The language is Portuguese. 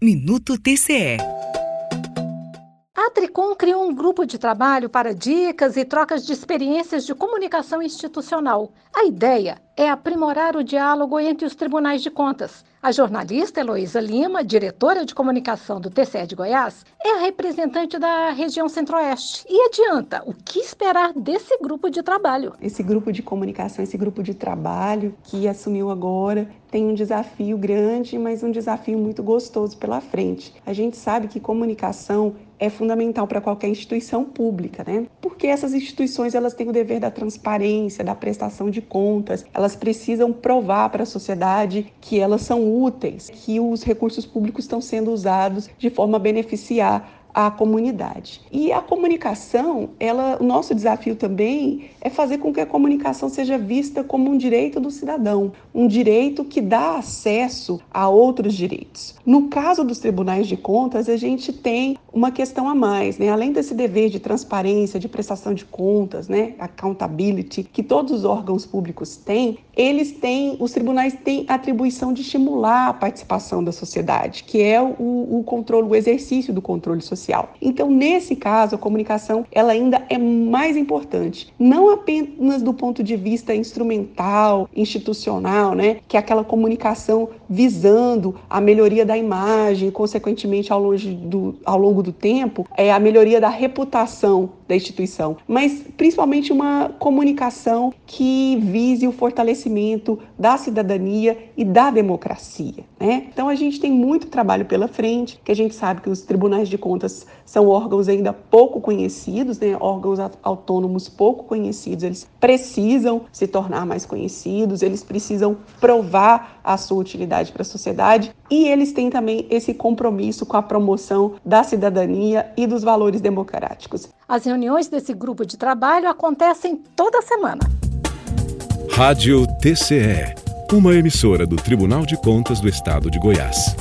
Minuto TCE. Tricom criou um grupo de trabalho para dicas e trocas de experiências de comunicação institucional. A ideia é aprimorar o diálogo entre os tribunais de contas. A jornalista Heloísa Lima, diretora de comunicação do TCE de Goiás, é a representante da região Centro-Oeste e adianta o que esperar desse grupo de trabalho. Esse grupo de comunicação, esse grupo de trabalho que assumiu agora, tem um desafio grande, mas um desafio muito gostoso pela frente. A gente sabe que comunicação é fundamental para qualquer instituição pública, né? Porque essas instituições elas têm o dever da transparência, da prestação de contas, elas precisam provar para a sociedade que elas são úteis, que os recursos públicos estão sendo usados de forma a beneficiar a comunidade. E a comunicação, ela, o nosso desafio também é fazer com que a comunicação seja vista como um direito do cidadão, um direito que dá acesso a outros direitos. No caso dos tribunais de contas, a gente tem uma questão a mais, né? Além desse dever de transparência, de prestação de contas, né, accountability, que todos os órgãos públicos têm, eles têm, os tribunais têm a atribuição de estimular a participação da sociedade, que é o, o controle, o exercício do controle social. Então, nesse caso, a comunicação ela ainda é mais importante, não apenas do ponto de vista instrumental, institucional, né, que é aquela comunicação visando a melhoria da imagem, consequentemente ao longo do, ao longo do tempo, é a melhoria da reputação da instituição, mas principalmente uma comunicação que vise o fortalecimento da cidadania e da democracia. Né? Então a gente tem muito trabalho pela frente, que a gente sabe que os tribunais de contas são órgãos ainda pouco conhecidos, né? órgãos autônomos pouco conhecidos, eles precisam se tornar mais conhecidos, eles precisam provar a sua utilidade para a sociedade e eles têm também esse compromisso com a promoção da cidadania e dos valores democráticos. As reuniões desse grupo de trabalho acontecem toda semana. Rádio TCE, uma emissora do Tribunal de Contas do Estado de Goiás.